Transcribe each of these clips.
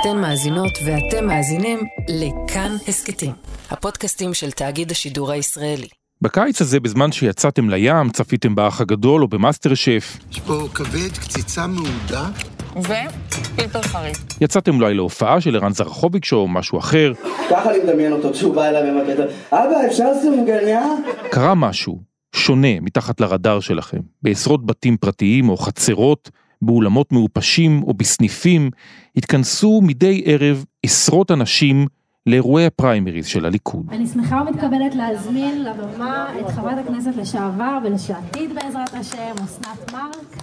אתן מאזינות ואתם מאזינים לכאן הסכתים, הפודקאסטים של תאגיד השידור הישראלי. בקיץ הזה, בזמן שיצאתם לים, צפיתם באח הגדול או במאסטר שף. יש פה כבד, קציצה מעודה. ופלפל חריף. יצאתם אולי להופעה של ערן זרחוביץ' או משהו אחר. ככה אני מדמיין אותו כשהוא בא אליי במקטע, אבא אפשר סופגניה? קרה משהו שונה מתחת לרדאר שלכם, בעשרות בתים פרטיים או חצרות, באולמות מעופשים או בסניפים, התכנסו מדי ערב עשרות אנשים לאירועי הפריימריז של הליכוד. אני שמחה ומתכבדת להזמין לבמה את חברת הכנסת לשעבר ולשעתיד בעזרת השם, אסנת מארק.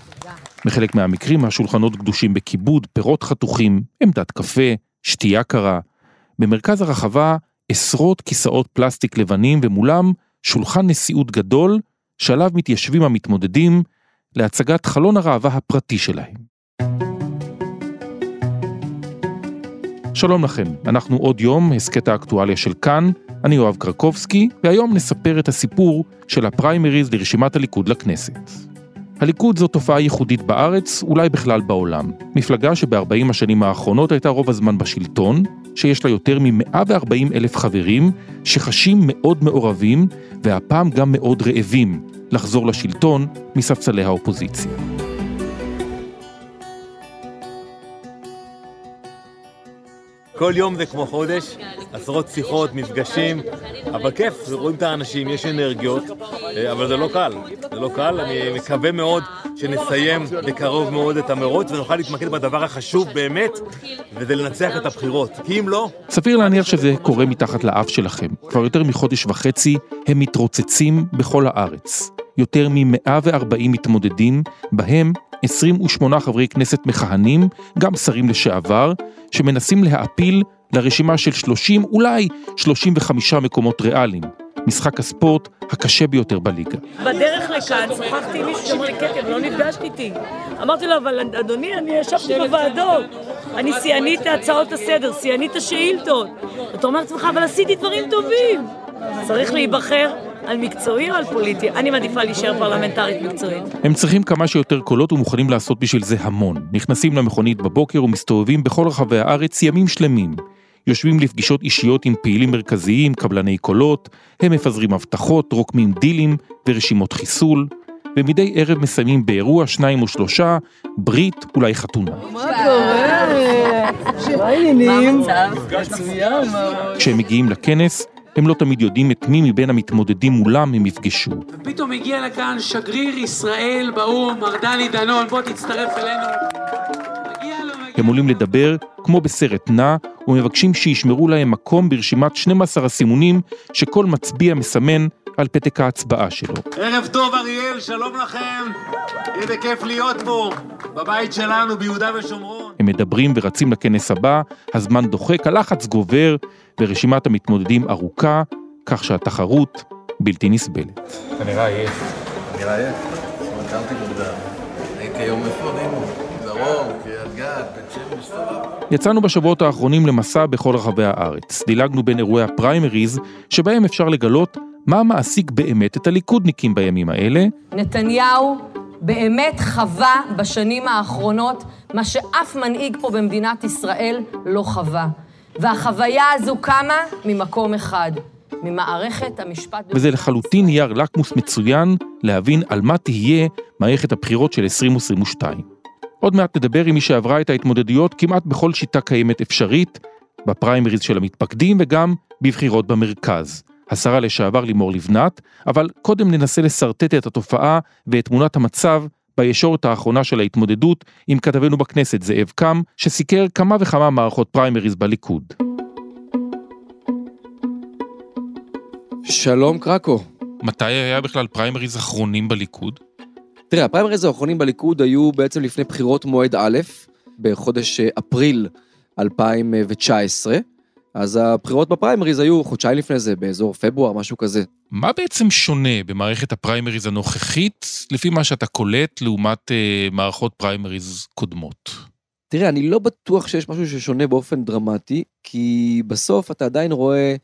בחלק מהמקרים השולחנות גדושים בכיבוד, פירות חתוכים, עמדת קפה, שתייה קרה. במרכז הרחבה עשרות כיסאות פלסטיק לבנים ומולם שולחן נשיאות גדול שעליו מתיישבים המתמודדים להצגת חלון הראווה הפרטי שלהם. שלום לכם, אנחנו עוד יום, הסכת האקטואליה של כאן, אני יואב קרקובסקי, והיום נספר את הסיפור של הפריימריז לרשימת הליכוד לכנסת. הליכוד זו תופעה ייחודית בארץ, אולי בכלל בעולם. מפלגה שב-40 השנים האחרונות הייתה רוב הזמן בשלטון, שיש לה יותר מ-140 אלף חברים, שחשים מאוד מעורבים, והפעם גם מאוד רעבים, לחזור לשלטון מספסלי האופוזיציה. כל יום זה כמו חודש, עשרות שיחות, מפגשים, אבל כיף, רואים את האנשים, יש אנרגיות, אה, אבל זה לא קל, זה לא קל, אני מקווה מאוד שנסיים בקרוב מאוד את המרוץ ונוכל להתמקד בדבר החשוב באמת, וזה לנצח את הבחירות, כי אם לא... סביר להניח שזה קורה מתחת לאף שלכם. כבר יותר מחודש וחצי הם מתרוצצים בכל הארץ. יותר מ-140 מתמודדים, בהם 28 חברי כנסת מכהנים, גם שרים לשעבר, שמנסים להעפיל לרשימה של 30, אולי 35 מקומות ריאליים. משחק הספורט הקשה ביותר בליגה. בדרך לכאן שוחחתי עם מישהו שאמר לי, אבל לא נפגשת איתי. אמרתי לו, אבל אדוני, אני ישבתי בוועדות. אני שיאנית הצעות הסדר, שיאנית השאילתות. אתה אומר לעצמך, אבל עשיתי דברים טובים. צריך להיבחר על מקצועי או על פוליטי? אני מעדיפה להישאר פרלמנטרית מקצועית. הם צריכים כמה שיותר קולות ומוכנים לעשות בשביל זה המון. נכנסים למכונית בבוקר ומסתובבים בכל רחבי הארץ ימים שלמים. יושבים לפגישות אישיות עם פעילים מרכזיים, קבלני קולות, הם מפזרים הבטחות, רוקמים דילים ורשימות חיסול, ומדי ערב מסיימים באירוע שניים או שלושה, ברית, אולי חתונה. מה קורה? מה העניינים? כשהם מגיעים לכנס, הם לא תמיד יודעים את מי מבין המתמודדים מולם הם יפגשו. ופתאום הגיע לכאן שגריר ישראל באו"ם, מר דני דנון, בוא תצטרף אלינו. מגיע לו, מגיע הם עולים לדבר, כמו בסרט נע, ומבקשים שישמרו להם מקום ברשימת 12 הסימונים שכל מצביע מסמן על פתק ההצבעה שלו. ערב טוב אריאל, שלום לכם. איזה כיף להיות פה, בבית שלנו ביהודה ושומרון. הם מדברים ורצים לכנס הבא, הזמן דוחק, הלחץ גובר, ורשימת המתמודדים ארוכה, כך שהתחרות בלתי נסבלת. אתה נראה עייף. נראה עייף? הכרתי מוקדם. הייתי היום איפה היינו? דרום, קריית גת, בית שמש, סבבה. יצאנו בשבועות האחרונים למסע בכל רחבי הארץ. דילגנו בין אירועי הפריימריז, שבהם אפשר לגלות מה מעסיק באמת את הליכודניקים בימים האלה, נתניהו באמת חווה בשנים האחרונות מה שאף מנהיג פה במדינת ישראל לא חווה. והחוויה הזו קמה ממקום אחד, ממערכת המשפט... וזה לחלוטין נייר לקמוס מצוין להבין על מה תהיה מערכת הבחירות של 2022. עוד מעט נדבר עם מי שעברה את ההתמודדויות כמעט בכל שיטה קיימת אפשרית, בפריימריז של המתפקדים וגם בבחירות במרכז. השרה לשעבר לימור לבנת, אבל קודם ננסה לשרטט את התופעה ואת תמונת המצב בישורת האחרונה של ההתמודדות עם כתבנו בכנסת זאב קם, שסיקר כמה וכמה מערכות פריימריז בליכוד. שלום קרקו. מתי היה בכלל פריימריז אחרונים בליכוד? תראה, הפריימריז האחרונים בליכוד היו בעצם לפני בחירות מועד א', בחודש אה, אפריל 2019, אז הבחירות בפריימריז היו חודשיים לפני זה, באזור פברואר, משהו כזה. מה בעצם שונה במערכת הפריימריז הנוכחית, לפי מה שאתה קולט, לעומת אה, מערכות פריימריז קודמות? תראה, אני לא בטוח שיש משהו ששונה באופן דרמטי, כי בסוף אתה עדיין רואה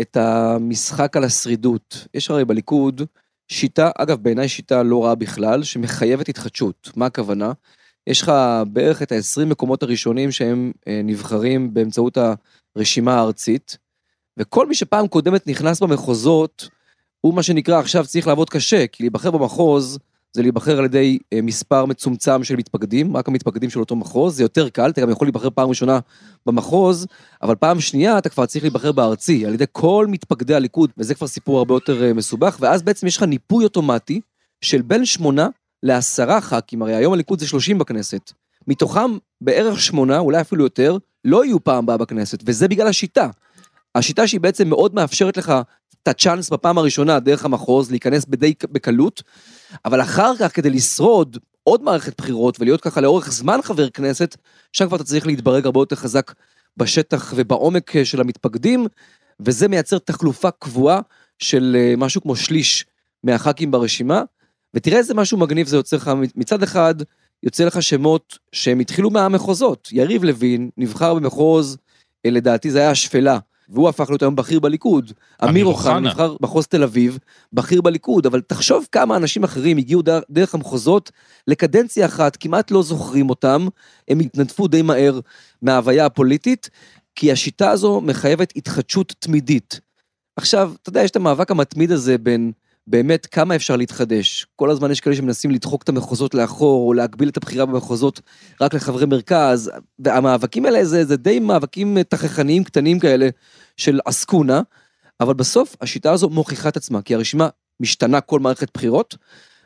את המשחק על השרידות. יש הרי בליכוד שיטה, אגב, בעיניי שיטה לא רעה בכלל, שמחייבת התחדשות. מה הכוונה? יש לך בערך את ה-20 מקומות הראשונים שהם אה, נבחרים באמצעות הרשימה הארצית, וכל מי שפעם קודמת נכנס במחוזות, הוא מה שנקרא עכשיו צריך לעבוד קשה, כי להיבחר במחוז זה להיבחר על ידי אה, מספר מצומצם של מתפקדים, רק המתפקדים של אותו מחוז, זה יותר קל, אתה גם יכול להיבחר פעם ראשונה במחוז, אבל פעם שנייה אתה כבר צריך להיבחר בארצי, על ידי כל מתפקדי הליכוד, וזה כבר סיפור הרבה יותר אה, מסובך, ואז בעצם יש לך ניפוי אוטומטי של בין שמונה לעשרה ח"כים, הרי היום הליכוד זה 30 בכנסת, מתוכם בערך שמונה, אולי אפילו יותר, לא יהיו פעם הבאה בכנסת, וזה בגלל השיטה. השיטה שהיא בעצם מאוד מאפשרת לך את הצ'אנס בפעם הראשונה דרך המחוז, להיכנס בדי בקלות, אבל אחר כך כדי לשרוד עוד מערכת בחירות ולהיות ככה לאורך זמן חבר כנסת, שם כבר אתה צריך להתברג הרבה יותר חזק בשטח ובעומק של המתפקדים, וזה מייצר תחלופה קבועה של אה, משהו כמו שליש מהח"כים ברשימה, ותראה איזה משהו מגניב זה יוצא לך, מצד אחד יוצא לך שמות שהם התחילו מהמחוזות, יריב לוין נבחר במחוז, אה, לדעתי זה היה השפלה. והוא הפך להיות היום בכיר בליכוד. אמיר אוחנה נבחר מחוז תל אביב, בכיר בליכוד, אבל תחשוב כמה אנשים אחרים הגיעו דרך המחוזות לקדנציה אחת, כמעט לא זוכרים אותם, הם התנדפו די מהר מההוויה הפוליטית, כי השיטה הזו מחייבת התחדשות תמידית. עכשיו, אתה יודע, יש את המאבק המתמיד הזה בין באמת כמה אפשר להתחדש. כל הזמן יש כאלה שמנסים לדחוק את המחוזות לאחור, או להגביל את הבחירה במחוזות רק לחברי מרכז, והמאבקים האלה זה, זה די מאבקים תככניים קטנים כאלה של עסקונה, אבל בסוף השיטה הזו מוכיחה את עצמה, כי הרשימה משתנה כל מערכת בחירות,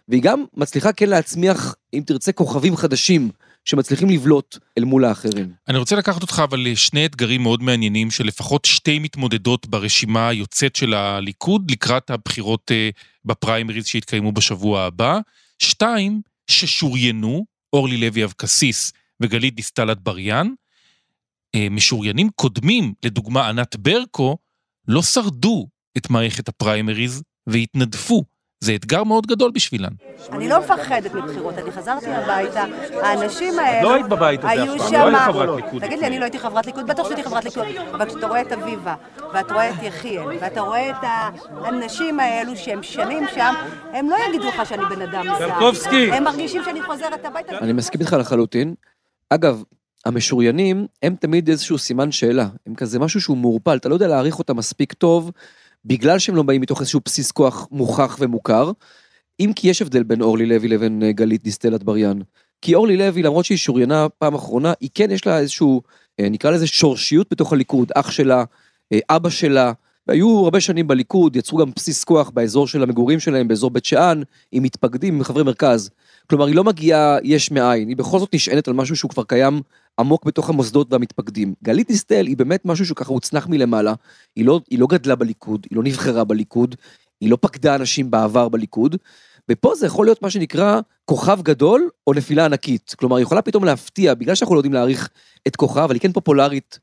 והיא גם מצליחה כן להצמיח, אם תרצה, כוכבים חדשים. שמצליחים לבלוט אל מול האחרים. אני רוצה לקחת אותך אבל לשני אתגרים מאוד מעניינים של לפחות שתי מתמודדות ברשימה היוצאת של הליכוד לקראת הבחירות אה, בפריימריז שיתקיימו בשבוע הבא. שתיים, ששוריינו, אורלי לוי אבקסיס וגלית דיסטל אטבריאן. אה, משוריינים קודמים, לדוגמה ענת ברקו, לא שרדו את מערכת הפריימריז והתנדפו זה אתגר מאוד גדול בשבילן. אני לא מפחדת מבחירות, אני חזרתי הביתה, האנשים האלה... לא היית בבית הזה אף פעם, לא היית חברת ליכוד. תגיד לי, אני לא הייתי חברת ליכוד? בטח שהייתי חברת ליכוד. אבל כשאתה רואה את אביבה, ואתה רואה את יחיאל, ואתה רואה את האנשים האלו שהם שנים שם, הם לא יגידו לך שאני בן אדם זר. קרקובסקי! הם מרגישים שאני חוזרת הביתה. אני מסכים איתך לחלוטין. אגב, המשוריינים הם תמיד איזשהו סימן שאלה, הם כזה משהו שהוא מעורפל, אתה לא יודע להעריך אותם מספיק טוב, בגלל שהם לא באים מתוך איזשהו בסיס כוח מוכח ומוכר, אם כי יש הבדל בין אורלי לוי לבין אה, גלית דיסטל אטבריאן. כי אורלי לוי, למרות שהיא שוריינה פעם אחרונה, היא כן יש לה איזשהו, אה, נקרא לזה שורשיות בתוך הליכוד, אח שלה, אה, אבא שלה, היו הרבה שנים בליכוד, יצרו גם בסיס כוח באזור של המגורים שלהם, באזור בית שאן, עם מתפקדים, עם חברי מרכז. כלומר, היא לא מגיעה יש מאין, היא בכל זאת נשענת על משהו שהוא כבר קיים עמוק בתוך המוסדות והמתפקדים. גלית דיסטל היא באמת משהו שככה הוצנח מלמעלה, היא לא, היא לא גדלה בליכוד, היא לא נבחרה בליכוד, היא לא פקדה אנשים בעבר בליכוד, ופה זה יכול להיות מה שנקרא כוכב גדול או נפילה ענקית. כלומר, היא יכולה פתאום להפתיע, בגלל שאנחנו לא יודעים להעריך את כוחה, אבל היא כן פופולרית,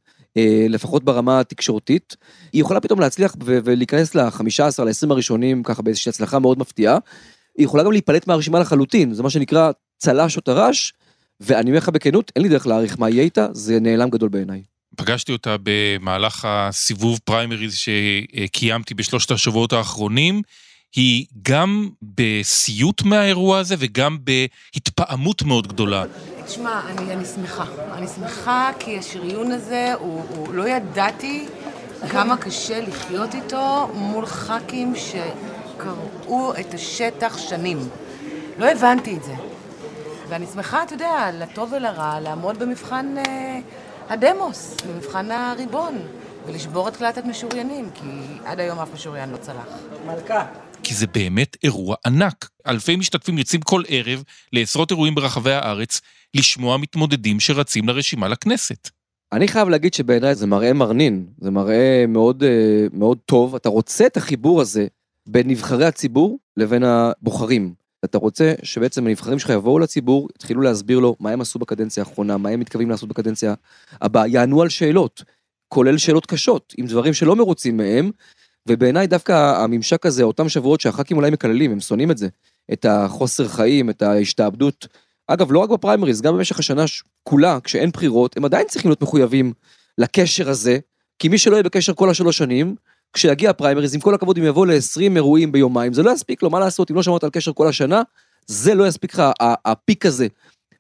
לפחות ברמה התקשורתית, היא יכולה פתאום להצליח ולהיכנס ל-15, ל-20 הראשונים, ככה באיזושהי הצלחה מאוד מפתיעה. היא יכולה גם להיפלט מהרשימה לחלוטין, זה מה שנקרא צל"ש או טר"ש, ואני אומר לך בכנות, אין לי דרך להעריך מה יהיה איתה, זה נעלם גדול בעיניי. פגשתי אותה במהלך הסיבוב פריימריז שקיימתי בשלושת השבועות האחרונים. היא גם בסיוט מהאירוע הזה וגם בהתפעמות מאוד גדולה. תשמע, אני, אני שמחה. אני שמחה כי השריון הזה, הוא, הוא לא ידעתי כמה קשה לחיות איתו מול ח"כים שקראו את השטח שנים. לא הבנתי את זה. ואני שמחה, אתה יודע, לטוב ולרע, לעמוד במבחן אה, הדמוס, במבחן הריבון, ולשבור את קלטת משוריינים, כי עד היום אף משוריין לא צלח. מלכה. כי זה באמת אירוע ענק. אלפי משתתפים יוצאים כל ערב לעשרות אירועים ברחבי הארץ לשמוע מתמודדים שרצים לרשימה לכנסת. אני חייב להגיד שבעיניי זה מראה מרנין, זה מראה מאוד, אה, מאוד טוב. אתה רוצה את החיבור הזה בין נבחרי הציבור לבין הבוחרים. אתה רוצה שבעצם הנבחרים שלך יבואו לציבור, יתחילו להסביר לו מה הם עשו בקדנציה האחרונה, מה הם מתכוונים לעשות בקדנציה הבאה, יענו על שאלות, כולל שאלות קשות, עם דברים שלא מרוצים מהם, ובעיניי דווקא הממשק הזה, אותם שבועות שהח"כים אולי מקללים, הם שונאים את זה, את החוסר חיים, את ההשתעבדות. אגב, לא רק בפריימריז, גם במשך השנה כולה, כשאין בחירות, הם עדיין צריכים להיות מחויבים לקשר הזה, כי מי שלא יהיה בקשר כל השלוש שנים, כשיגיע הפריימריז, עם כל הכבוד, אם יבוא ל-20 אירועים ביומיים, זה לא יספיק לו, מה לעשות, אם לא שמרת על קשר כל השנה, זה לא יספיק לך, הפיק הזה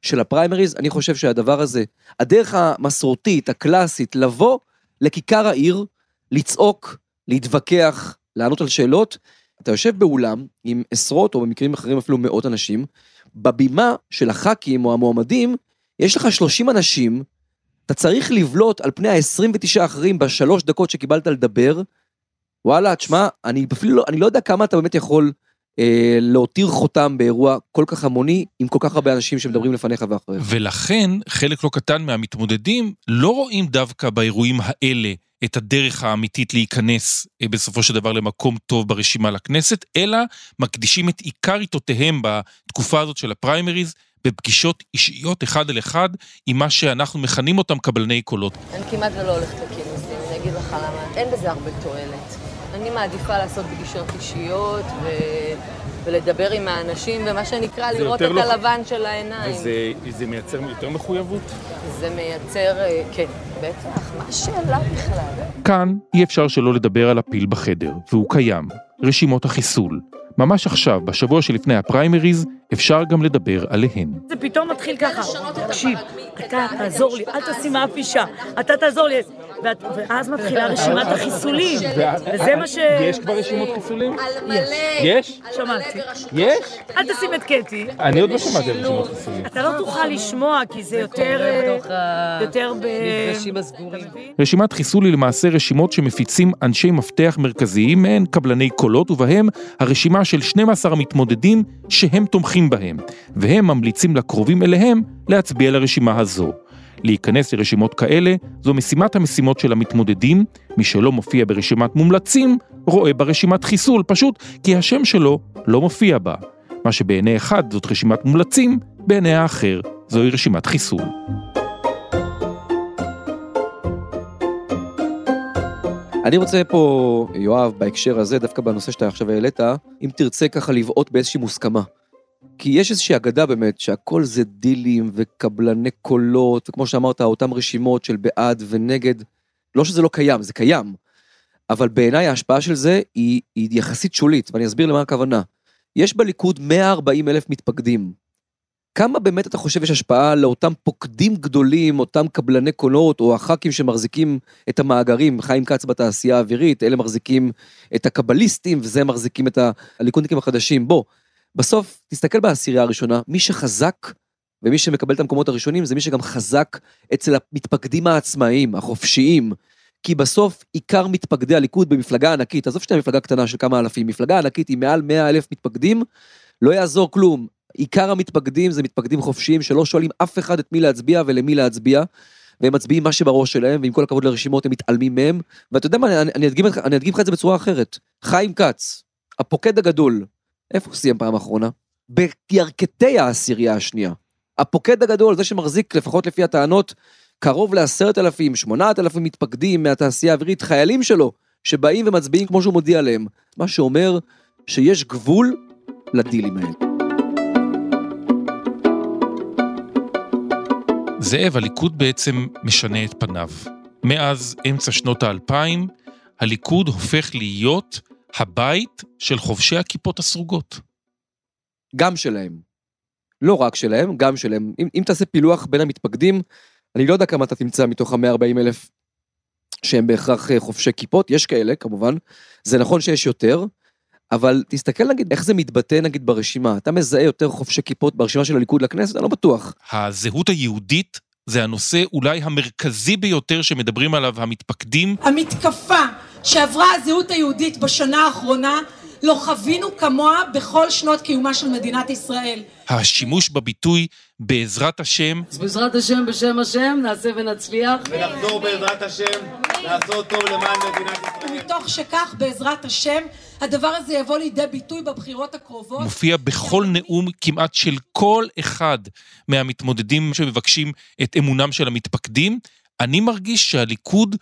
של הפריימריז, אני חושב שהדבר הזה, הדרך המסורתית, הקלאסית, לבוא לכיכר העיר, לצעוק, להתווכח, לענות על שאלות, אתה יושב באולם עם עשרות, או במקרים אחרים אפילו מאות אנשים, בבימה של הח"כים או המועמדים, יש לך 30 אנשים, אתה צריך לבלוט על פני ה-29 האחרים בשלוש דקות שקיבלת לדבר, וואלה, תשמע, אני אפילו לא, אני לא יודע כמה אתה באמת יכול אה, להותיר חותם באירוע כל כך המוני, עם כל כך הרבה אנשים שמדברים לפניך ואחריך. ולכן חלק לא קטן מהמתמודדים לא רואים דווקא באירועים האלה את הדרך האמיתית להיכנס אה, בסופו של דבר למקום טוב ברשימה לכנסת, אלא מקדישים את עיקר עיתותיהם בתקופה הזאת של הפריימריז בפגישות אישיות אחד על אחד עם מה שאנחנו מכנים אותם קבלני קולות. אני כמעט ולא הולכת לכינוסים, אני אגיד לך למה. אין בזה הרבה תועלת. אני מעדיפה לעשות פגישות אישיות ו... ולדבר עם האנשים, ומה שנקרא, לראות את לא- הלבן של העיניים. וזה זה מייצר יותר מחויבות? זה מייצר, אה, כן, בטח, מה השאלה בכלל? כאן אי אפשר שלא לדבר על הפיל בחדר, והוא קיים, רשימות החיסול. ממש עכשיו, בשבוע שלפני הפריימריז, אפשר גם לדבר עליהן. זה פתאום מתחיל ככה, תקשיב, אתה תעזור לי, אל תשים אף אישה, אתה תעזור לי. ואז מתחילה רשימת החיסולים, וזה מה ש... יש כבר רשימות חיסולים? יש. יש? שמעתי. יש? אל תשים את קטי. אני עוד לא שמעתי על רשימות חיסולים. אתה לא תוכל לשמוע, כי זה יותר... אה, יותר ב... הסגורים. רשימת חיסול היא למעשה רשימות שמפיצים אנשי מפתח מרכזיים מהן קבלני קולות ובהם הרשימה של 12 המתמודדים שהם תומכים בהם והם ממליצים לקרובים אליהם להצביע לרשימה הזו. להיכנס לרשימות כאלה זו משימת המשימות של המתמודדים, מי שלא מופיע ברשימת מומלצים רואה ברשימת חיסול פשוט כי השם שלו לא מופיע בה. מה שבעיני אחד זאת רשימת מומלצים, בעיני האחר זוהי רשימת חיסול. אני רוצה פה, יואב, בהקשר הזה, דווקא בנושא שאתה עכשיו העלית, אם תרצה ככה לבעוט באיזושהי מוסכמה. כי יש איזושהי אגדה באמת, שהכל זה דילים וקבלני קולות, וכמו שאמרת, אותן רשימות של בעד ונגד. לא שזה לא קיים, זה קיים. אבל בעיניי ההשפעה של זה היא, היא יחסית שולית, ואני אסביר למה הכוונה. יש בליכוד 140 אלף מתפקדים. כמה באמת אתה חושב יש השפעה לאותם פוקדים גדולים, אותם קבלני קולות, או הח"כים שמחזיקים את המאגרים, חיים כץ בתעשייה האווירית, אלה מחזיקים את הקבליסטים, וזה מחזיקים את הליכודניקים החדשים. בוא, בסוף, תסתכל בעשירייה הראשונה, מי שחזק, ומי שמקבל את המקומות הראשונים, זה מי שגם חזק אצל המתפקדים העצמאיים, החופשיים. כי בסוף עיקר מתפקדי הליכוד במפלגה ענקית, עזוב שאתה מפלגה קטנה של כמה אלפים, מפלגה ענקית עם מעל 100 אלף מתפקדים, לא יעזור כלום. עיקר המתפקדים זה מתפקדים חופשיים שלא שואלים אף אחד את מי להצביע ולמי להצביע, והם מצביעים מה שבראש שלהם, ועם כל הכבוד לרשימות הם מתעלמים מהם, ואתה יודע מה, אני, אני, אדגים, אני אדגים לך את זה בצורה אחרת. חיים כץ, הפוקד הגדול, איפה הוא סיים פעם אחרונה? בירכתי העשירייה השנייה. הפוקד הגדול, זה שמחזיק, לפחות לפי הטענות, קרוב לעשרת אלפים, שמונת אלפים מתפקדים מהתעשייה האווירית, חיילים שלו, שבאים ומצביעים כמו שהוא מודיע להם. מה שאומר שיש גבול לדילים האלה. זאב, הליכוד בעצם משנה את פניו. מאז אמצע שנות האלפיים, הליכוד הופך להיות הבית של חובשי הכיפות הסרוגות. גם שלהם. לא רק שלהם, גם שלהם. אם, אם תעשה פילוח בין המתפקדים, אני לא יודע כמה אתה תמצא מתוך ה-140 אלף שהם בהכרח אה, חובשי כיפות, יש כאלה כמובן, זה נכון שיש יותר, אבל תסתכל נגיד איך זה מתבטא נגיד ברשימה, אתה מזהה יותר חובשי כיפות ברשימה של הליכוד לכנסת? אני לא בטוח. הזהות היהודית זה הנושא אולי המרכזי ביותר שמדברים עליו המתפקדים. המתקפה שעברה הזהות היהודית בשנה האחרונה, לא חווינו כמוה בכל שנות קיומה של מדינת ישראל. השימוש בביטוי בעזרת השם, אז בעזרת השם, בשם השם, נעשה ונצליח. ונחזור בעזרת השם לעשות טוב למען מדינת ישראל. ומתוך שכך, בעזרת השם, הדבר הזה יבוא לידי ביטוי בבחירות הקרובות. מופיע בכל נאום כמעט של כל אחד מהמתמודדים שמבקשים את אמונם של המתפקדים. אני מרגיש שהליכוד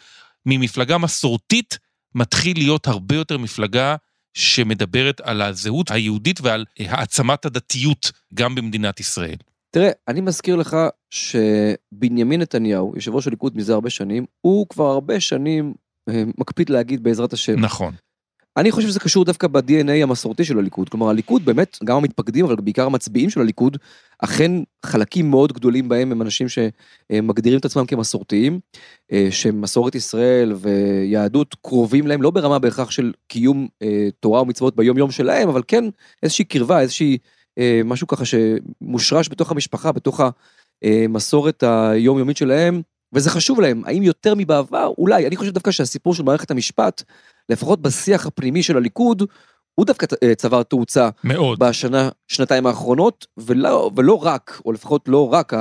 ממפלגה מסורתית מתחיל להיות הרבה יותר מפלגה שמדברת על הזהות היהודית ועל העצמת הדתיות גם במדינת ישראל. תראה, אני מזכיר לך שבנימין נתניהו, יושב ראש הליכוד מזה הרבה שנים, הוא כבר הרבה שנים אה, מקפיד להגיד בעזרת השם. נכון. אני חושב שזה קשור דווקא ב-DNA המסורתי של הליכוד. כלומר, הליכוד באמת, גם המתפקדים, אבל בעיקר המצביעים של הליכוד, אכן חלקים מאוד גדולים בהם הם אנשים שמגדירים את עצמם כמסורתיים, אה, שמסורת ישראל ויהדות קרובים להם, לא ברמה בהכרח של קיום אה, תורה ומצוות ביום יום שלהם, אבל כן איזושהי קרבה, איזושהי אה, משהו ככה שמושרש בתוך המשפחה, בתוך המסורת היומיומית שלהם, וזה חשוב להם. האם יותר מבעבר? אולי. אני חושב דווקא שהסיפור של מערכת המשפט, לפחות בשיח הפנימי של הליכוד, הוא דווקא אה, צבר תאוצה. מאוד. בשנה, שנתיים האחרונות, ולא, ולא רק, או לפחות לא רק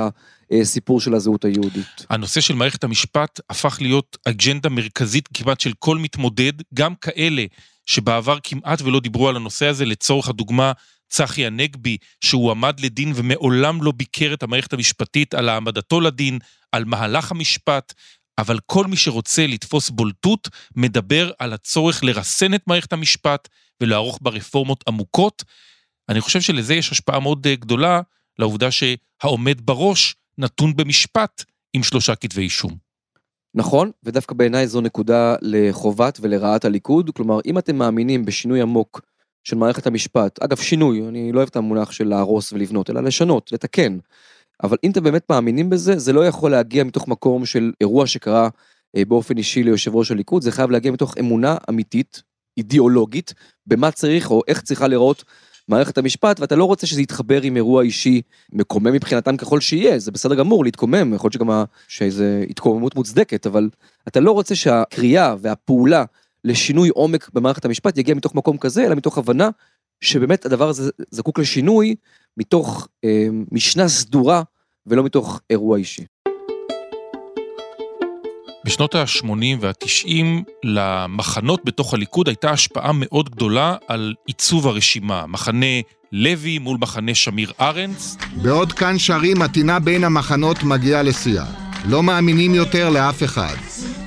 הסיפור של הזהות היהודית. הנושא של מערכת המשפט הפך להיות אג'נדה מרכזית כמעט של כל מתמודד, גם כאלה שבעבר כמעט ולא דיברו על הנושא הזה, לצורך הדוגמה, צחי הנגבי, שהוא עמד לדין ומעולם לא ביקר את המערכת המשפטית על העמדתו לדין, על מהלך המשפט, אבל כל מי שרוצה לתפוס בולטות, מדבר על הצורך לרסן את מערכת המשפט ולערוך בה רפורמות עמוקות. אני חושב שלזה יש השפעה מאוד אה, גדולה לעובדה שהעומד בראש נתון במשפט עם שלושה כתבי אישום. נכון, ודווקא בעיניי זו נקודה לחובת ולרעת הליכוד. כלומר, אם אתם מאמינים בשינוי עמוק של מערכת המשפט, אגב, שינוי, אני לא אוהב את המונח של להרוס ולבנות, אלא לשנות, לתקן. אבל אם אתם באמת מאמינים בזה, זה לא יכול להגיע מתוך מקום של אירוע שקרה אה, באופן אישי ליושב ראש הליכוד, זה חייב להגיע מתוך אמונה אמיתית, אידיאולוגית, במה צריך או איך צריכה לראות מערכת המשפט, ואתה לא רוצה שזה יתחבר עם אירוע אישי מקומם מבחינתם ככל שיהיה, זה בסדר גמור להתקומם, יכול להיות שגם שזה התקוממות מוצדקת, אבל אתה לא רוצה שהקריאה והפעולה לשינוי עומק במערכת המשפט יגיע מתוך מקום כזה, אלא מתוך הבנה שבאמת הדבר הזה זקוק לשינוי מתוך אה, משנה סדורה ולא מתוך אירוע אישי. בשנות ה-80 וה-90 למחנות בתוך הליכוד הייתה השפעה מאוד גדולה על עיצוב הרשימה. מחנה לוי מול מחנה שמיר ארנס. בעוד כאן שרים עטינה בין המחנות מגיעה לשיאה. לא מאמינים יותר לאף אחד.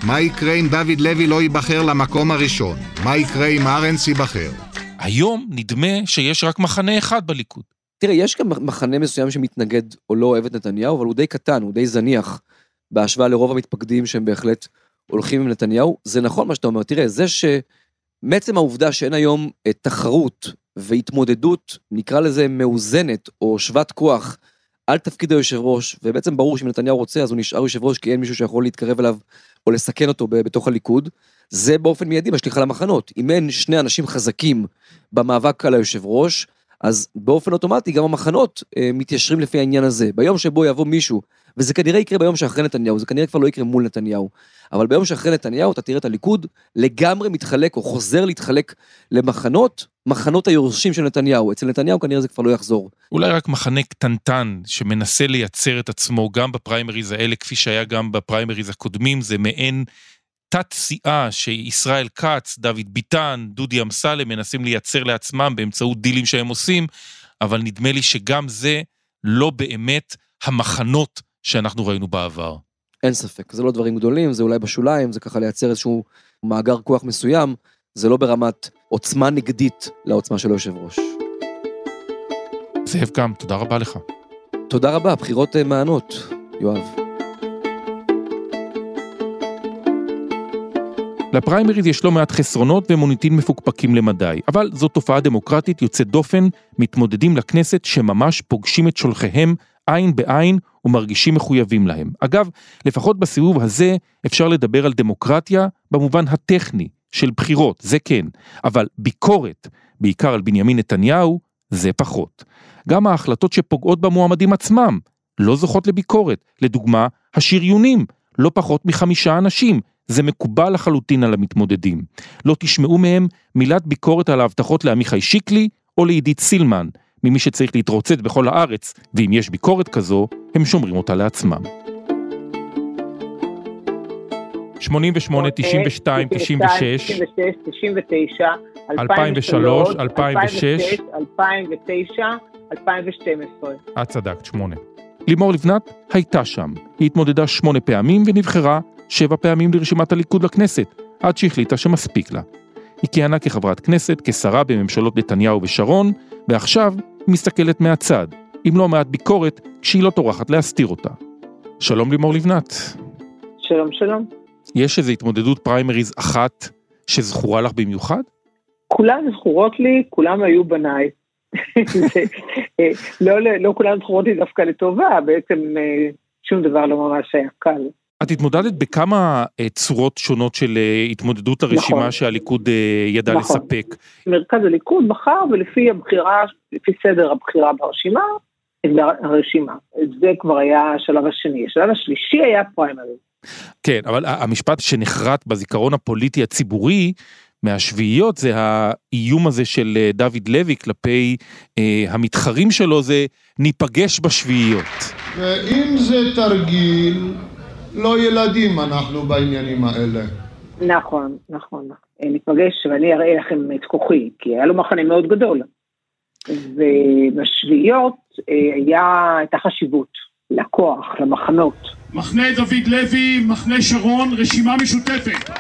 מה יקרה אם דוד לוי לא ייבחר למקום הראשון? מה יקרה אם ארנס ייבחר? היום נדמה שיש רק מחנה אחד בליכוד. תראה, יש גם מחנה מסוים שמתנגד או לא אוהב את נתניהו, אבל הוא די קטן, הוא די זניח, בהשוואה לרוב המתפקדים שהם בהחלט הולכים עם נתניהו. זה נכון מה שאתה אומר, תראה, זה שמעצם העובדה שאין היום אה, תחרות והתמודדות, נקרא לזה מאוזנת או שוות כוח, על תפקיד היושב ראש, ובעצם ברור שאם נתניהו רוצה אז הוא נשאר יושב ראש כי אין מישהו שיכול להתקרב אליו או לסכן אותו בתוך הליכוד, זה באופן מיידי משליך על המחנות. אם אין שני אנשים חזקים במאבק על היושב ראש, אז באופן אוטומטי גם המחנות אה, מתיישרים לפי העניין הזה. ביום שבו יבוא מישהו, וזה כנראה יקרה ביום שאחרי נתניהו, זה כנראה כבר לא יקרה מול נתניהו, אבל ביום שאחרי נתניהו אתה תראה את הליכוד לגמרי מתחלק או חוזר להתחלק למחנות, מחנות היורשים של נתניהו. אצל נתניהו כנראה זה כבר לא יחזור. אולי רק מחנה קטנטן שמנסה לייצר את עצמו גם בפריימריז האלה, כפי שהיה גם בפריימריז הקודמים, זה מעין תת סיעה שישראל כץ, דוד ביטן, דודי אמסלם מנסים לייצר לעצמם באמצעות דילים שהם עושים, אבל נדמה לי שגם זה לא באמת המחנות שאנחנו ראינו בעבר. אין ספק, זה לא דברים גדולים, זה אולי בשוליים, זה ככה לייצר איזשהו מאגר כוח מסוים, זה לא ברמת עוצמה נגדית לעוצמה של היושב ראש. זאב קם, תודה רבה לך. תודה רבה, בחירות אה, מענות, יואב. לפריימריז יש לא מעט חסרונות ומוניטין מפוקפקים למדי, אבל זו תופעה דמוקרטית יוצאת דופן, מתמודדים לכנסת שממש פוגשים את שולחיהם עין בעין ומרגישים מחויבים להם. אגב, לפחות בסיבוב הזה אפשר לדבר על דמוקרטיה במובן הטכני של בחירות, זה כן, אבל ביקורת, בעיקר על בנימין נתניהו, זה פחות. גם ההחלטות שפוגעות במועמדים עצמם לא זוכות לביקורת, לדוגמה, השריונים, לא פחות מחמישה אנשים, זה מקובל לחלוטין על המתמודדים. לא תשמעו מהם מילת ביקורת על ההבטחות לעמיחי שיקלי או לעידית סילמן, ממי שצריך להתרוצץ בכל הארץ, ואם יש ביקורת כזו, הם שומרים אותה לעצמם. 88, 92, 96, 96, 99, 2003, 2006, 2009, 2012. את צדקת, שמונה. לימור לבנת הייתה שם. היא התמודדה שמונה פעמים ונבחרה שבע פעמים לרשימת הליכוד לכנסת, עד שהחליטה שמספיק לה. היא כיהנה כחברת כנסת, כשרה בממשלות נתניהו ושרון, ועכשיו מסתכלת מהצד, עם לא מעט ביקורת, כשהיא לא טורחת להסתיר אותה. שלום לימור לבנת. שלום שלום. יש איזו התמודדות פריימריז אחת שזכורה לך במיוחד? כולן זכורות לי, כולם היו בניי. אה, לא, לא, לא כולן זכורות לי דווקא לטובה, בעצם אה, שום דבר לא ממש היה קל. את התמודדת בכמה אה, צורות שונות של אה, התמודדות הרשימה נכון. שהליכוד אה, ידע נכון. לספק. מרכז הליכוד בחר, ולפי הבחירה, לפי סדר הבחירה ברשימה, את הרשימה. זה כבר היה השלב השני. השלב השלישי היה פריימריז. כן, אבל המשפט שנחרט בזיכרון הפוליטי הציבורי מהשביעיות זה האיום הזה של דוד לוי כלפי אה, המתחרים שלו זה ניפגש בשביעיות. ואם זה תרגיל, לא ילדים אנחנו בעניינים האלה. נכון, נכון. אה, ניפגש ואני אראה לכם את כוחי, כי היה לו מחנה מאוד גדול. ובשביעיות אה, היה, הייתה חשיבות לכוח, למחנות. מחנה דוד לוי, מחנה שרון, רשימה משותפת.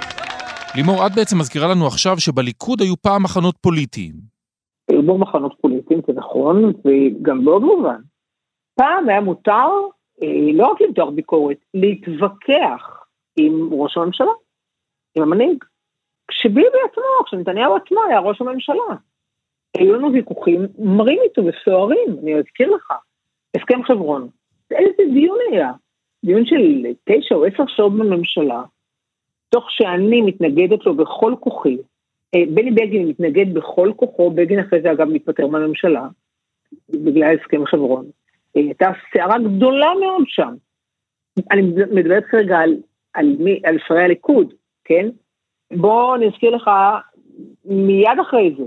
לימור, את בעצם מזכירה לנו עכשיו שבליכוד היו פעם מחנות פוליטיים. היו בו מחנות פוליטיים, זה נכון, וגם בעוד מובן. פעם היה מותר לא רק למתוח ביקורת, להתווכח עם ראש הממשלה, עם המנהיג. כשביבי עצמו, כשנתניהו עצמו היה ראש הממשלה. היו לנו ויכוחים מרים איתו וסוערים, אני אזכיר לך. הסכם חברון. איזה דיון היה? דיון של תשע או עשר שעות בממשלה, תוך שאני מתנגדת לו בכל כוחי. אה, בני בגין מתנגד בכל כוחו, בגין אחרי זה אגב מתפטר מהממשלה, בגלל הסכם חברון. אה, הייתה סערה גדולה מאוד שם. אני מדברת כרגע על, על, מי, על שרי הליכוד, כן? בוא אני אזכיר לך מיד אחרי זה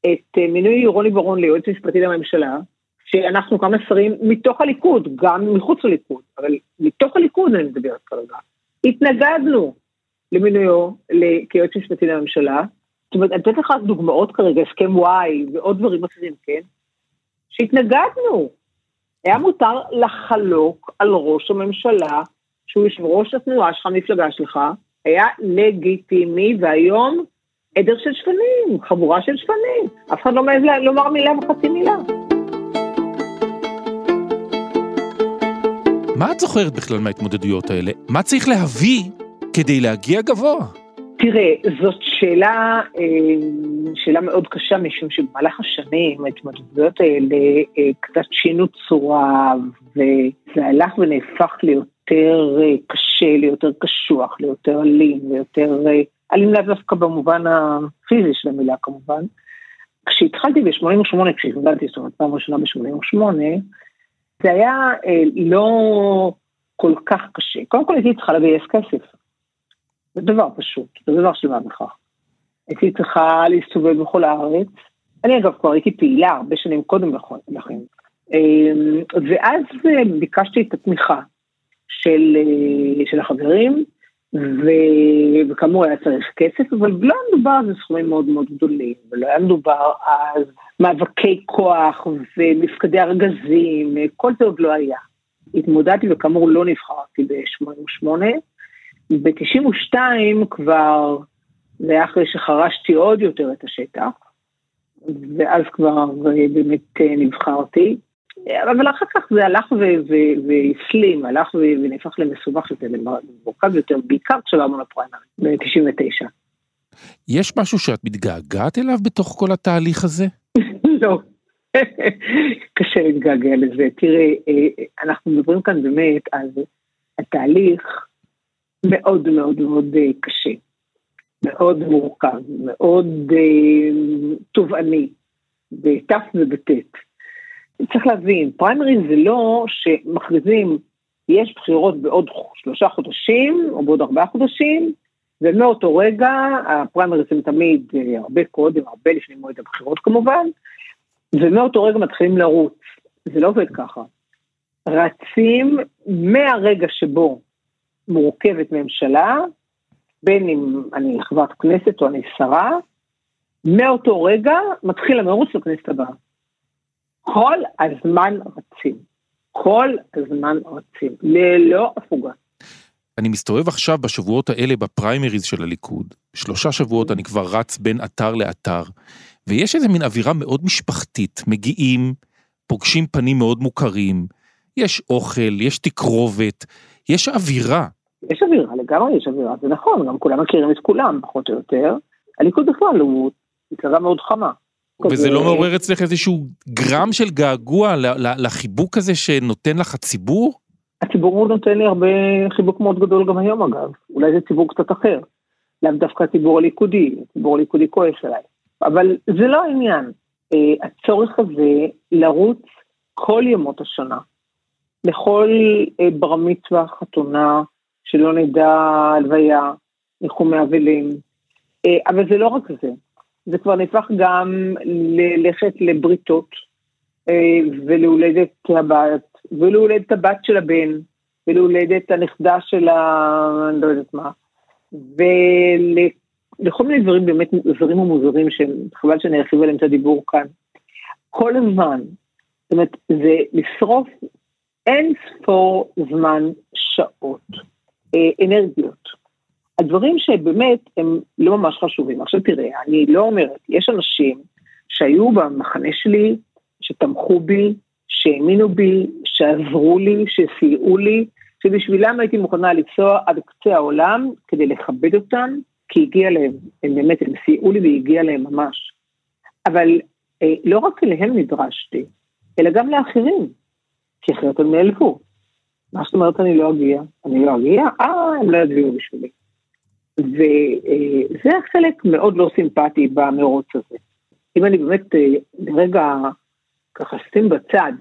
את אה, מינוי רוני ברון ליועץ משפטי לממשלה, שאנחנו כמה שרים מתוך הליכוד, גם מחוץ לליכוד, אבל מתוך הליכוד אני מדברת כרגע, התנגדנו למינויו כיועץ משפטי לממשלה. זאת אומרת, אני אתן לך דוגמאות כרגע, הסכם וואי ועוד דברים אחרים, כן? שהתנגדנו. היה מותר לחלוק על ראש הממשלה, שהוא יושב ראש התנועה שלך, המפלגה שלך, היה לגיטימי, והיום עדר של שפנים, חבורה של שפנים. אף אחד לא מעז לומר מילה וחצי מילה. מה את זוכרת בכלל מההתמודדויות האלה? מה צריך להביא כדי להגיע גבוה? תראה, זאת שאלה, אה, שאלה מאוד קשה, משום שבמהלך השנים ההתמודדויות האלה אה, קצת שינו צורה, וזה הלך ונהפך ליותר אה, קשה, ליותר קשוח, ליותר אלים, ליותר... אלים לאו דווקא במובן הפיזי של המילה כמובן. כשהתחלתי ב-88, כשהתגלתי, זאת אומרת, פעם ראשונה ב-88, זה היה לא כל כך קשה. קודם כל הייתי צריכה לגייס כסף. זה דבר פשוט, זה דבר של מה בכך. הייתי צריכה להסתובב בכל הארץ. אני אגב כבר הייתי פעילה הרבה שנים קודם לכן. ואז ביקשתי את התמיכה של, של החברים, ו... וכאמור היה צריך כסף, אבל לא היה מדובר על סכומים מאוד מאוד גדולים, ולא היה מדובר אז מאבקי כוח ומפקדי ארגזים, כל זה עוד לא היה. התמודדתי וכאמור לא נבחרתי ב-88, ב-92 כבר, זה היה אחרי שחרשתי עוד יותר את השטח, ואז כבר באמת נבחרתי. אבל אחר כך זה הלך והסלים, הלך ונהפך למסובך יותר, למורכב יותר, בעיקר כשעברנו לפריימריז, ב-99. יש משהו שאת מתגעגעת אליו בתוך כל התהליך הזה? לא, קשה להתגעגע לזה. תראה, אנחנו מדברים כאן באמת על התהליך מאוד מאוד מאוד קשה, מאוד מורכב, מאוד תובעני, בת' ובט'. צריך להבין, פריימריז זה לא שמכריזים, יש בחירות בעוד שלושה חודשים או בעוד ארבעה חודשים, ומאותו רגע, הפריימריז הם תמיד הרבה קודם, הרבה לפני מועד הבחירות כמובן, ומאותו רגע מתחילים לרוץ. זה לא עובד ככה. רצים מהרגע שבו מורכבת ממשלה, בין אם אני חברת כנסת או אני שרה, מאותו רגע מתחיל המרוץ לכנסת הבאה. כל הזמן רצים. כל הזמן רצים, ללא הפוגה. אני מסתובב עכשיו בשבועות האלה בפריימריז של הליכוד. שלושה שבועות אני כבר רץ בין אתר לאתר, ויש איזה מין אווירה מאוד משפחתית. מגיעים, פוגשים פנים מאוד מוכרים, יש אוכל, יש תקרובת, יש אווירה. יש אווירה, לגמרי יש אווירה, זה נכון, גם כולם מכירים את כולם, פחות או יותר. הליכוד בכלל הוא מפלגה מאוד חמה. וזה לא מעורר אצלך איזשהו גרם של געגוע לחיבוק הזה שנותן לך הציבור? הציבור נותן לי הרבה חיבוק מאוד גדול גם היום אגב, אולי זה ציבור קצת אחר, לאו דווקא הציבור הליכודי, הציבור הליכודי כועס עליי, אבל זה לא העניין, אה, הצורך הזה לרוץ כל ימות השנה, לכל אה, בר מצווה, חתונה, שלא נדע הלוויה, ניחומי אבלים, אה, אבל זה לא רק זה, זה כבר נהפך גם ללכת לבריתות אה, ולהולדת הבת, ולהולדת הבת של הבן, ולהולדת הנכדה של ה... אני לא יודעת מה, ולכל מיני דברים באמת זרים ומוזרים שחבל שאני ארחיב עליהם את הדיבור כאן. כל הזמן, זאת אומרת, זה לשרוף אין ספור זמן, שעות, אה, אנרגיות. הדברים שבאמת הם לא ממש חשובים. עכשיו תראה, אני לא אומרת, יש אנשים שהיו במחנה שלי, שתמכו בי, שהאמינו בי, שעזרו לי, שסייעו לי, שבשבילם הייתי מוכנה לנסוע עד קצה העולם כדי לכבד אותם, כי הגיע להם, הם באמת, הם סייעו לי והגיע להם ממש. אבל אה, לא רק אליהם נדרשתי, אלא גם לאחרים, כי אחרת הם נעלבו. מה זאת אומרת אני לא אגיע? אני לא אגיע? אה, הם לא יצביעו בשבילי. וזה חלק מאוד לא סימפטי במרוץ הזה. אם אני באמת אה, לרגע ככה שים בצד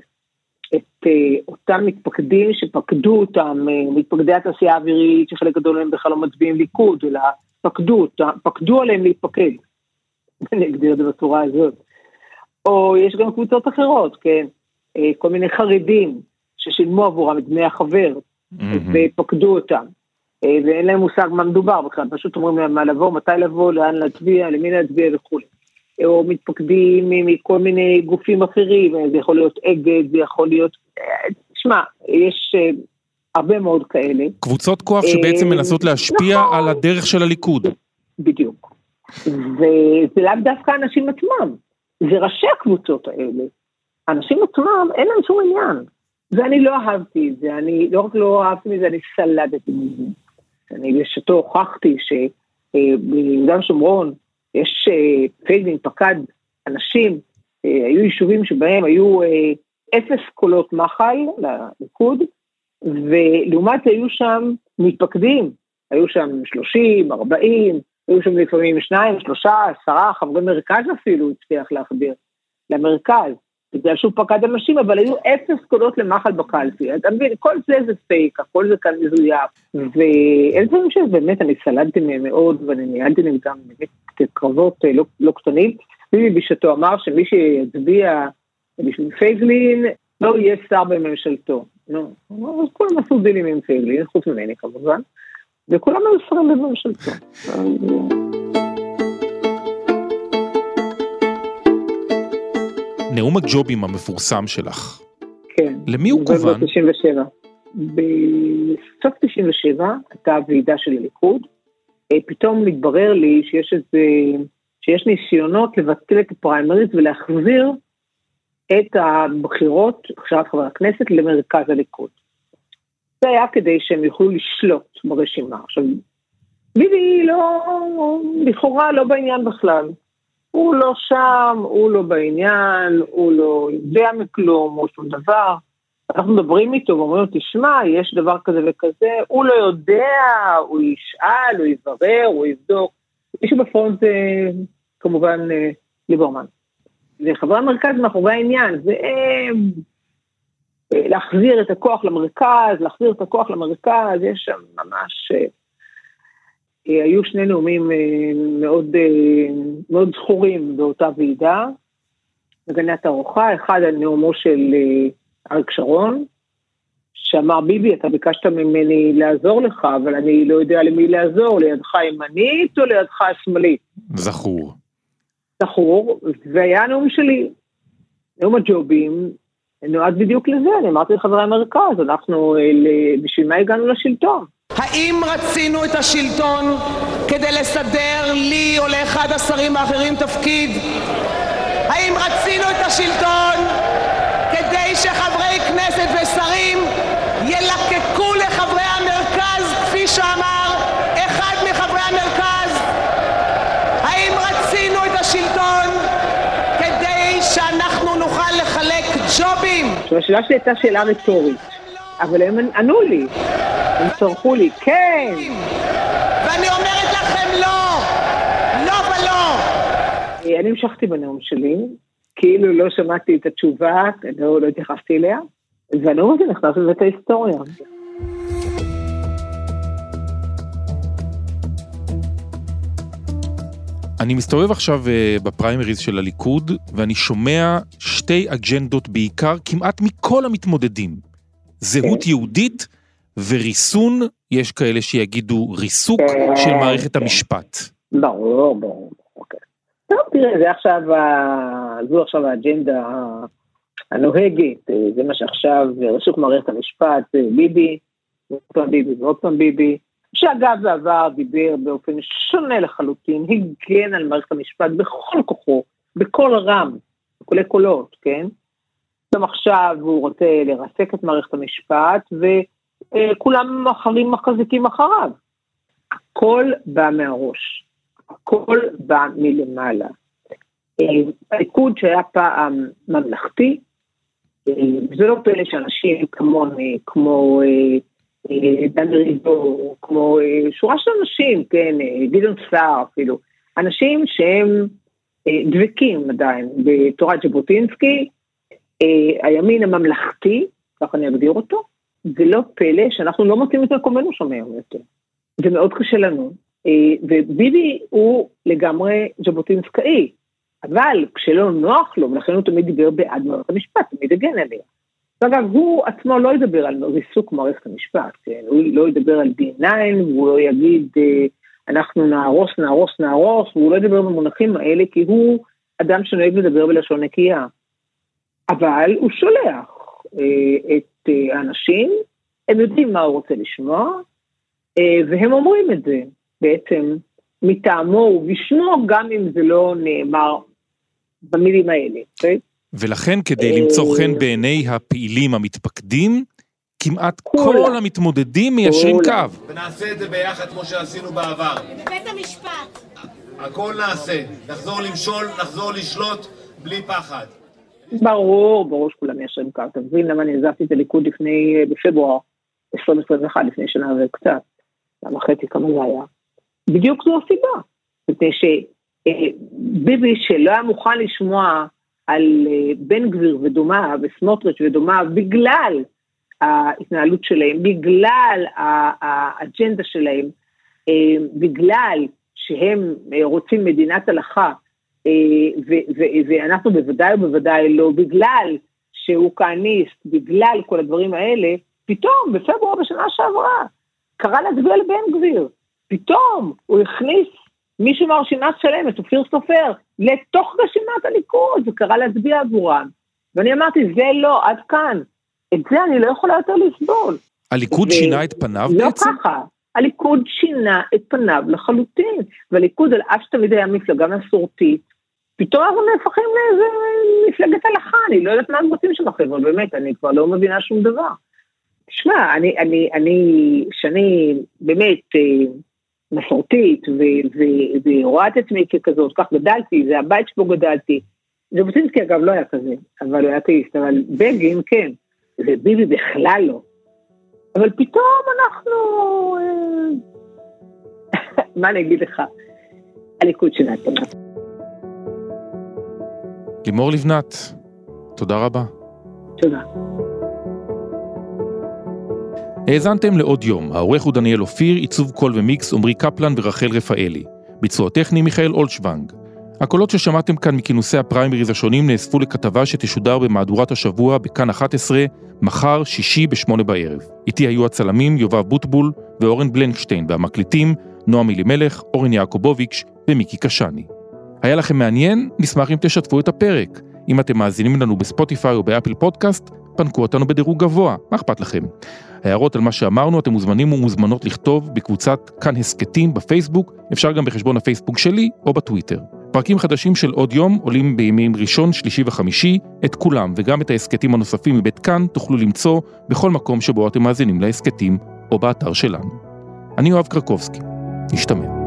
את אה, אותם מתפקדים שפקדו אותם, אה, מתפקדי התעשייה האווירית, שחלק גדול מהם בכלל לא מצביעים ליכוד, אלא פקדו אותם, פקדו עליהם להתפקד. אני אגדיר את זה בצורה הזאת. או יש גם קבוצות אחרות, כן? אה, כל מיני חרדים ששילמו עבורם את דמי החבר ופקדו אותם. אה, ואין להם מושג מה מדובר בכלל, פשוט אומרים להם מה לבוא, מתי לבוא, לאן להצביע, למי להצביע וכולי. או מתפקדים מכל מיני גופים אחרים, זה יכול להיות אגד, זה יכול להיות, אה, שמע, יש אה, הרבה מאוד כאלה. קבוצות כוח שבעצם אה, מנסות להשפיע נכון. על הדרך של הליכוד. בדיוק. וזה לאו דווקא האנשים עצמם, זה ראשי הקבוצות האלה. האנשים עצמם, אין להם שום עניין. ואני לא אהבתי את זה, אני לא רק לא אהבתי מזה, אני סלדתי מזה. אני בשעתו הוכחתי שביהודה ושומרון יש אה, פייגלין פקד אנשים, אה, היו יישובים שבהם היו אה, אפס קולות מחל לליכוד, ולעומת היו שם מתפקדים, היו שם 30, 40, היו שם לפעמים שניים, שלושה, עשרה, חברי מרכז אפילו הצליח להחביר למרכז, בגלל שהוא פקד אנשים, אבל היו אפס קולות למחל בקלפי. אתה מבין, כל זה זה פייק, הכל זה כאן מזויף, ואלה דברים שבאמת אני סלדתי מהם מאוד, ואני ניהלתי להם גם באמת קרבות אה, לא, לא קטנים. ביבי בשעתו אמר שמי שיצביע בשביל פייגלין, לא יהיה שר בממשלתו. נו, אז כולם עשו דילים עם פייגלין, חוץ ממני כמובן, וכולם היו שרים בממשלתו. נאום הג'ובים המפורסם שלך, כן. למי הוא כוון? 97. בסוף 97 הייתה ועידה של הליכוד, אה, פתאום מתברר לי שיש איזה, שיש ניסיונות לבטל את הפריימריז ולהחזיר את הבחירות, בחירת חברי הכנסת, למרכז הליכוד. זה היה כדי שהם יוכלו לשלוט ברשימה. עכשיו, ביבי לא, לכאורה לא בעניין בכלל. הוא לא שם, הוא לא בעניין, הוא לא יודע מכלום, או שום דבר. אנחנו מדברים איתו ואומרים לו, תשמע, יש דבר כזה וכזה, הוא לא יודע, הוא ישאל, הוא יברר, הוא יבדוק. מישהו בפרונט זה כמובן אה, ליברמן. וחברי המרכז מאחורי העניין, זה אה, אה, להחזיר את הכוח למרכז, להחזיר את הכוח למרכז, יש שם ממש... אה, היו שני נאומים אה, מאוד, אה, מאוד זכורים באותה ועידה, הגנת הארוחה, אחד על נאומו של אריק שרון, שאמר ביבי, אתה ביקשת ממני לעזור לך, אבל אני לא יודע למי לעזור, לידך הימנית או לידך השמאלית. זכור. זכור, והיה הנאום שלי, נאום הג'ובים, נועד בדיוק לזה, אני אמרתי לחברי המרכז, אנחנו, אה, בשביל מה הגענו לשלטון? האם רצינו את השלטון כדי לסדר לי או לאחד השרים האחרים תפקיד? האם רצינו את השלטון כדי שחברי כנסת ושרים ילקקו לחברי המרכז, כפי שאמר אחד מחברי המרכז? האם רצינו את השלטון עכשיו, השאלה שלי הייתה שאלה רטורית, אבל הם ענו לי, הם צרחו לי, כן! ואני אומרת לכם לא! לא ולא! אני המשכתי בנאום שלי, כאילו לא שמעתי את התשובה, לא, לא התייחסתי אליה, והנאום הזה נכנס לבית ההיסטוריה. אני מסתובב עכשיו אה, בפריימריז של הליכוד, ואני שומע שתי אג'נדות בעיקר, כמעט מכל המתמודדים. זהות יהודית וריסון, יש כאלה שיגידו ריסוק של מערכת המשפט. ברור, ברור. אוקיי. טוב, תראה, זה עכשיו, זו עכשיו האג'נדה הנוהגת, אה, זה מה שעכשיו, אה, ריסוק מערכת המשפט, אה, ביבי, ועוד פעם ביבי ועוד פעם ביבי, שאגב בעבר דיבר באופן שונה לחלוטין, הגן על מערכת המשפט בכל כוחו, בקול רם, בקולי קולות, כן? גם עכשיו הוא רוצה לרסק את מערכת המשפט, וכולם אחרים מחזיקים אחריו. הכל בא מהראש, הכל בא מלמעלה. הליכוד שהיה פעם ממלכתי, אה, זה לא פלא שאנשים כמוני, כמו אה, דן מרידור, כמו אה, שורה של אנשים, כן, אה, גדעון סער אפילו, אנשים שהם אה, דבקים עדיין בתורת ז'בוטינסקי, אה, הימין הממלכתי, ככה אני אגדיר אותו, זה לא פלא שאנחנו לא מוצאים את מקומנו שם היום יותר. זה מאוד קשה לנו. אה, וביבי הוא לגמרי ז'בוטינסקאי, אבל כשלא נוח לו, ולכן הוא תמיד דיבר בעד מערכת המשפט, תמיד הגן עליה. ואגב, הוא עצמו לא ידבר על ריסוק מערכת המשפט, כן? הוא לא ידבר על D9, והוא לא יגיד, אה, אנחנו נהרוס, נהרוס, נהרוס, והוא לא ידבר במונחים האלה, כי הוא אדם שנוהג לדבר בלשון נקייה. אבל הוא שולח אה, את אה, האנשים, הם יודעים מה הוא רוצה לשמוע, אה, והם אומרים את זה בעצם מטעמו ובשמו, גם אם זה לא נאמר במילים האלה, אוקיי? ולכן כדי למצוא חן בעיני הפעילים המתפקדים, כמעט כל המתמודדים מיישרים קו. ונעשה את זה ביחד כמו שעשינו בעבר. בבית המשפט. הכל נעשה. נחזור למשול, נחזור לשלוט, בלי פחד. ברור, ברור שכולם ישרים קו. אתה מבין למה אני עזבתי את הליכוד לפני, אה, בפברואר 2021, לפני שנה וקצת, שנה וחצי כמה זה היה. בדיוק זו הסיבה. מפני שביבי שלא היה מוכן לשמוע על אה, בן גביר ודומיו וסמוטריץ' ודומיו בגלל ההתנהלות שלהם, בגלל האג'נדה שלהם, אה, בגלל שהם אה, רוצים מדינת הלכה, ואנחנו בוודאי ובוודאי לא, בגלל שהוא כהניסט, בגלל כל הדברים האלה, פתאום בפברואר בשנה שעברה קרא להצביע לבן גביר. פתאום הוא הכניס מישהו מהרשימה שלמת, אופיר סופר, לתוך רשימת הליכוד, וקרא להצביע עבורם. ואני אמרתי, זה לא, עד כאן. את זה אני לא יכולה יותר לסבול. הליכוד ו- שינה את פניו לא בעצם? ככה. הליכוד שינה את פניו לחלוטין. והליכוד, על אף שתמיד היה מפלגה מסורתית, פתאום אנחנו נהפכים לאיזה מפלגת הלכה, אני לא יודעת מה הם רוצים שם החבר'ה, באמת, אני כבר לא מבינה שום דבר. תשמע, אני, אני, אני, שאני באמת אה, מסורתית ורואה את עצמי ככזאת, כך גדלתי, זה הבית שבו גדלתי. ז'בוטינסקי אגב לא היה כזה, אבל הוא היה אתאיסט, אבל בגין כן, וביבי בכלל לא. אבל פתאום אנחנו, אה, מה אני אגיד לך, הליכוד שינה את פניו. לימור לבנת, תודה רבה. תודה. האזנתם לעוד יום, העורך הוא דניאל אופיר, עיצוב קול ומיקס עמרי קפלן ורחל רפאלי. ביצוע טכני מיכאל אולשוונג. הקולות ששמעתם כאן מכינוסי הפריימריז השונים נאספו לכתבה שתשודר במהדורת השבוע בכאן 11, מחר, שישי בשמונה בערב. איתי היו הצלמים יואב בוטבול ואורן בלנקשטיין, והמקליטים נועם אלימלך, אורן יעקובוביץ' ומיקי קשני. היה לכם מעניין? נשמח אם תשתפו את הפרק. אם אתם מאזינים לנו בספוטיפיי או באפל פודקאסט, פנקו אותנו בדירוג גבוה, מה אכפת לכם? הערות על מה שאמרנו אתם מוזמנים ומוזמנות לכתוב בקבוצת כאן הסכתים בפייסבוק, אפשר גם בחשבון הפייסבוק שלי או בטוויטר. פרקים חדשים של עוד יום עולים בימים ראשון, שלישי וחמישי, את כולם וגם את ההסכתים הנוספים מבית כאן תוכלו למצוא בכל מקום שבו אתם מאזינים להסכתים או באתר שלנו. אני יואב קרקובסקי, נשתמע.